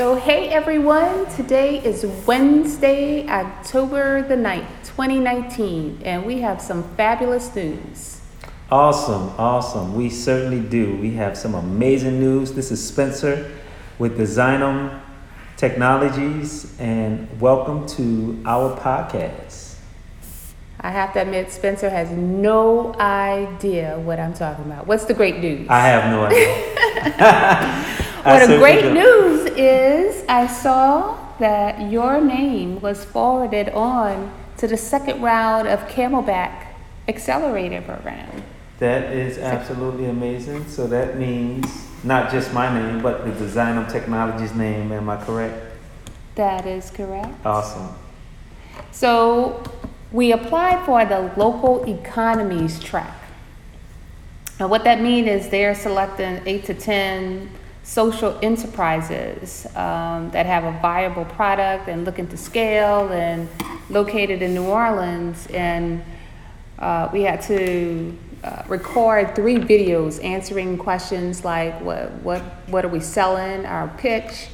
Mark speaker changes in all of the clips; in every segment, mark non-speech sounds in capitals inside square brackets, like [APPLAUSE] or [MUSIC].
Speaker 1: So, hey everyone, today is Wednesday, October the 9th, 2019, and we have some fabulous news.
Speaker 2: Awesome, awesome. We certainly do. We have some amazing news. This is Spencer with Designum Technologies, and welcome to our podcast.
Speaker 1: I have to admit, Spencer has no idea what I'm talking about. What's the great news?
Speaker 2: I have no idea. [LAUGHS] [LAUGHS]
Speaker 1: what the
Speaker 2: certainly
Speaker 1: great
Speaker 2: don't.
Speaker 1: news is I saw that your name was forwarded on to the second round of Camelback Accelerator Program.
Speaker 2: That is absolutely amazing. So that means not just my name, but the Design Designum Technologies name. Am I correct?
Speaker 1: That is correct.
Speaker 2: Awesome.
Speaker 1: So we applied for the local economies track. And what that means is they're selecting eight to 10 social enterprises um, that have a viable product and looking to scale and located in New Orleans. And uh, we had to uh, record three videos answering questions like what, what, what are we selling, our pitch,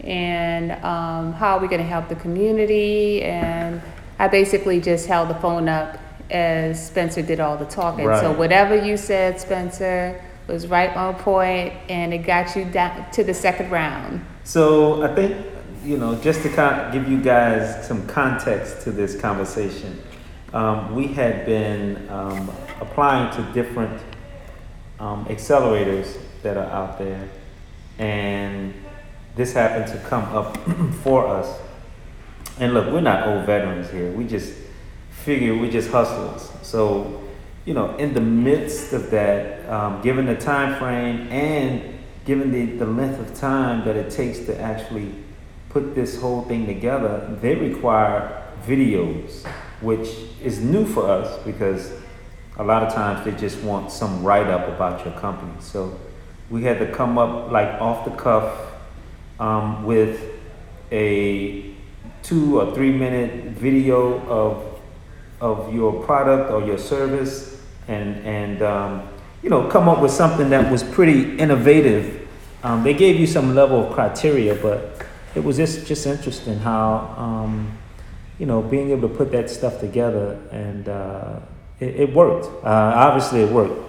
Speaker 1: and um, how are we going to help the community. And I basically just held the phone up as Spencer did all the talking. So whatever you said, Spencer, was right on point, and it got you down to the second round.
Speaker 2: So I think, you know, just to kind of give you guys some context to this conversation, um, we had been um, applying to different um, accelerators that are out there, and this happened to come up [CLEARS THROAT] for us. And look, we're not old veterans here. We just figure we're just hustlers. So, you know, in the midst of that, um, given the time frame and given the, the length of time that it takes to actually put this whole thing together, they require videos, which is new for us because a lot of times they just want some write up about your company. So we had to come up like off the cuff um, with a two or three minute video of of your product or your service and and um, you know come up with something that was pretty innovative. Um, they gave you some level of criteria but it was just just interesting how um, you know being able to put that stuff together and uh, it, it worked. Uh, obviously it worked.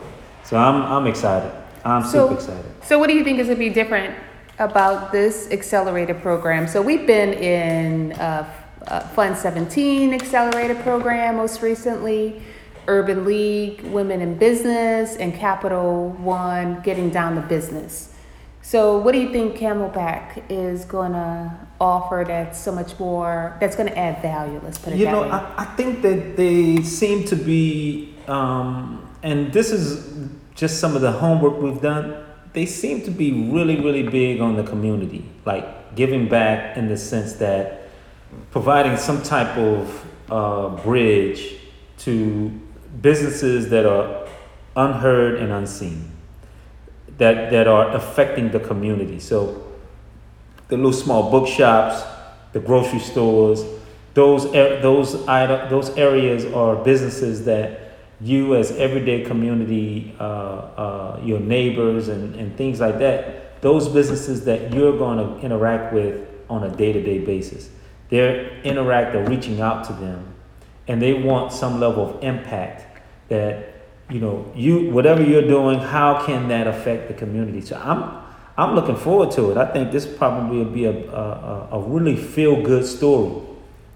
Speaker 2: So I'm, I'm excited. I'm
Speaker 1: So-
Speaker 2: super excited.
Speaker 1: So, what do you think is going to be different about this accelerator program? So, we've been in uh, uh, Fund 17 accelerator program most recently, Urban League, Women in Business, and Capital One getting down to business. So, what do you think Camelback is going to offer that's so much more, that's going to add value? Let's put it
Speaker 2: You
Speaker 1: that
Speaker 2: know,
Speaker 1: way.
Speaker 2: I, I think that they seem to be, um, and this is just some of the homework we've done. They seem to be really, really big on the community, like giving back in the sense that providing some type of uh, bridge to businesses that are unheard and unseen, that that are affecting the community. So the little small bookshops, the grocery stores, those those those areas are businesses that you as everyday community, uh, uh, your neighbors and, and things like that, those businesses that you're going to interact with on a day-to-day basis. They're interact or reaching out to them and they want some level of impact that you know you whatever you're doing how can that affect the community? So i'm i'm looking forward to it. I think this probably will be a a, a really feel good story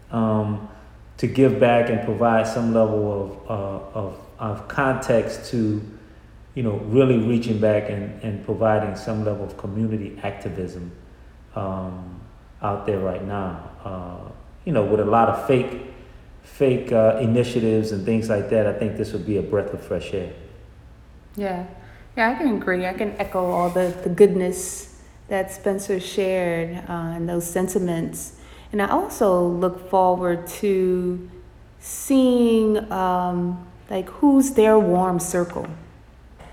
Speaker 2: um, to give back and provide some level of, uh, of of context to you know really reaching back and, and providing some level of community activism um, out there right now uh, you know with a lot of fake fake uh, initiatives and things like that, I think this would be a breath of fresh air.
Speaker 1: Yeah, yeah, I can agree. I can echo all the, the goodness that Spencer shared uh, and those sentiments. And I also look forward to seeing um, like who's their warm circle,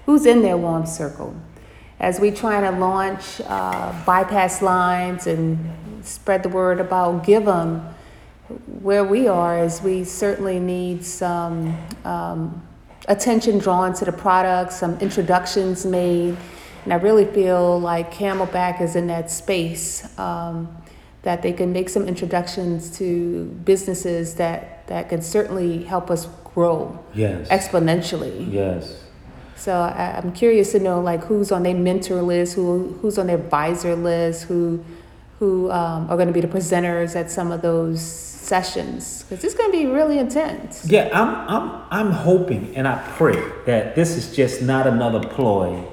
Speaker 1: who's in their warm circle. As we try to launch uh, bypass lines and spread the word about Give 'em, where we are is we certainly need some um, attention drawn to the product, some introductions made, And I really feel like Camelback is in that space um, that they can make some introductions to businesses that, that can certainly help us grow
Speaker 2: Yes.
Speaker 1: exponentially.
Speaker 2: Yes.
Speaker 1: So I, I'm curious to know like who's on their mentor list, who who's on their advisor list, who who um, are going to be the presenters at some of those sessions because it's going to be really intense.
Speaker 2: Yeah, I'm I'm I'm hoping and I pray that this is just not another ploy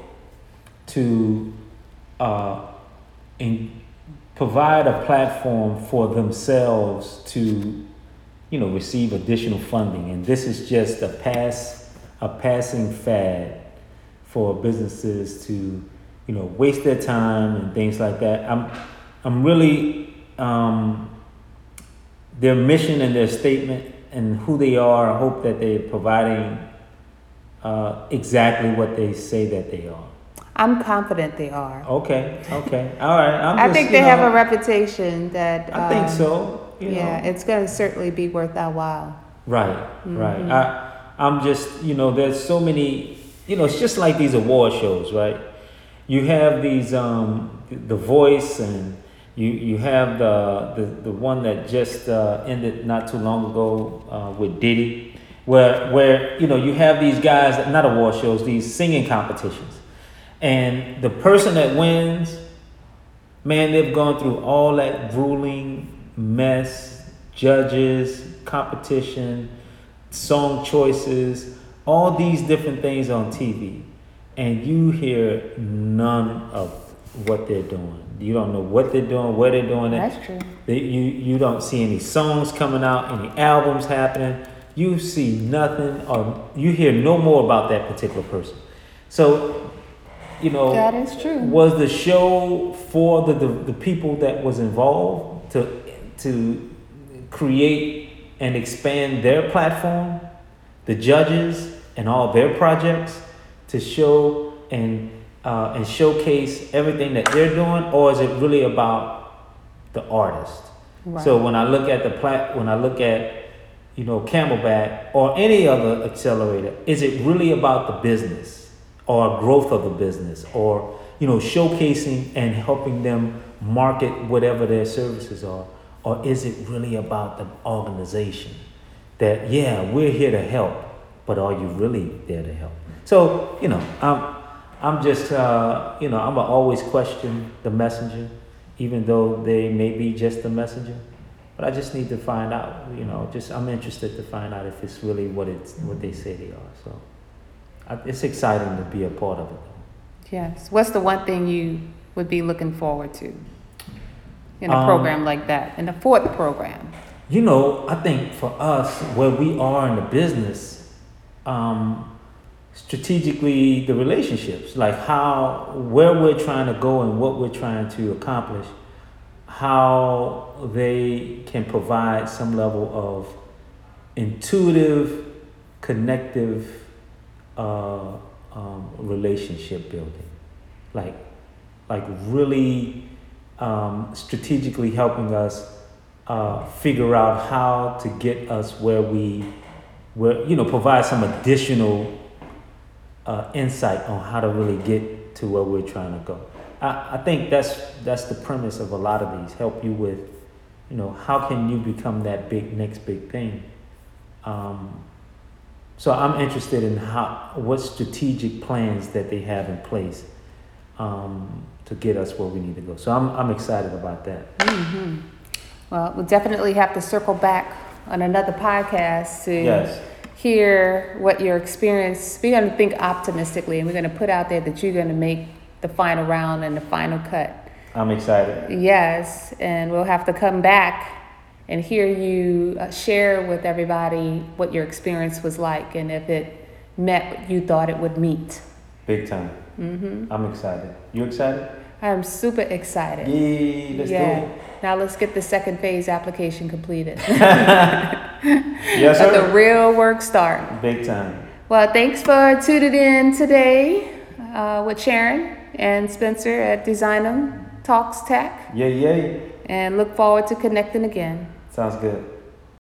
Speaker 2: to uh in, provide a platform for themselves to you know receive additional funding and this is just a pass a passing fad for businesses to you know waste their time and things like that. I'm I'm really um their mission and their statement and who they are, I hope that they're providing uh, exactly what they say that they are.
Speaker 1: I'm confident they are.
Speaker 2: Okay, okay, all right. I'm
Speaker 1: I
Speaker 2: just,
Speaker 1: think they have a reputation that.
Speaker 2: I think
Speaker 1: um,
Speaker 2: so. You
Speaker 1: Yeah,
Speaker 2: know.
Speaker 1: it's going to certainly be worth our while.
Speaker 2: Right, right.
Speaker 1: Mhm.
Speaker 2: I, I'm just, you know, there's so many, you know, it's just like these award shows, right? You have these, um, The Voice, and you you have the the, the one that just uh, ended not too long ago uh, with Diddy, where where you know you have these guys, not award shows, these singing competitions, and the person that wins, man, they've gone through all that grueling mess, judges, competition, song choices, all these different things on TV, and you hear none of what they're doing. You don't know what they're doing, where they're doing it.
Speaker 1: That's true.
Speaker 2: They, you you don't see any songs coming out, any albums happening. You see nothing, or you hear no more about that particular person. So, you know,
Speaker 1: That is true.
Speaker 2: was the show for the, the, the people that was involved to to create and expand their platform, the judges and all their projects to show and uh, and showcase everything that they're doing, or is it really about the artist?
Speaker 1: Right.
Speaker 2: So when I look at the plat, when I look at you know Camelback or any other accelerator, is it really about the business or growth of the business or you know showcasing and helping them market whatever their services are, or is it really about the organization? That yeah, we're here to help, but are you really there to help? So you know, I'm I'm just uh, you know I'm gonna always question the messenger even though they may be just the messenger. But I just need to find out, you know, just I'm interested to find out if it's really what it's what they say they are. So I, it's exciting to be a part of it.
Speaker 1: Yes. What's the one thing you would be looking forward to in a
Speaker 2: Um,
Speaker 1: program like that, in the fourth program?
Speaker 2: You know, I think for us, where we are in the business, um, strategically the relationships, like how where we're trying to go and what we're trying to accomplish, how they can provide some level of intuitive, connective uh, um, relationship building, like like really um, strategically helping us uh, figure out how to get us where we, where you know, provide some additional uh, insight on how to really get to where we're trying to go. I, I think that's that's the premise of a lot of these. Help you with, you know, how can you become that big next big thing. Um, so I'm interested in how what strategic plans that they have in place um, to get us where we need to go. So I'm I'm excited about that.
Speaker 1: hmm Well, we'll definitely have to circle back on another podcast to
Speaker 2: Yes.
Speaker 1: Hear what your experience. We're going to think optimistically, and we're going to put out there that you're going to make the final round and the final cut.
Speaker 2: I'm excited.
Speaker 1: Yes, and we'll have to come back and hear you uh, share with everybody what your experience was like and if it met what you thought it would meet.
Speaker 2: Big time.
Speaker 1: Mm-hmm.
Speaker 2: I'm excited. You excited?
Speaker 1: I'm super excited.
Speaker 2: Yay, let's
Speaker 1: yeah.
Speaker 2: do it.
Speaker 1: Now let's get the second phase application completed. [LAUGHS]
Speaker 2: Yes, sir.
Speaker 1: Let the real work start.
Speaker 2: Big time.
Speaker 1: Well, thanks for tuning in today uh, with Sharon and Spencer at Designum Talks Tech,
Speaker 2: Yay, yay.
Speaker 1: and look forward to connecting again.
Speaker 2: Sounds good.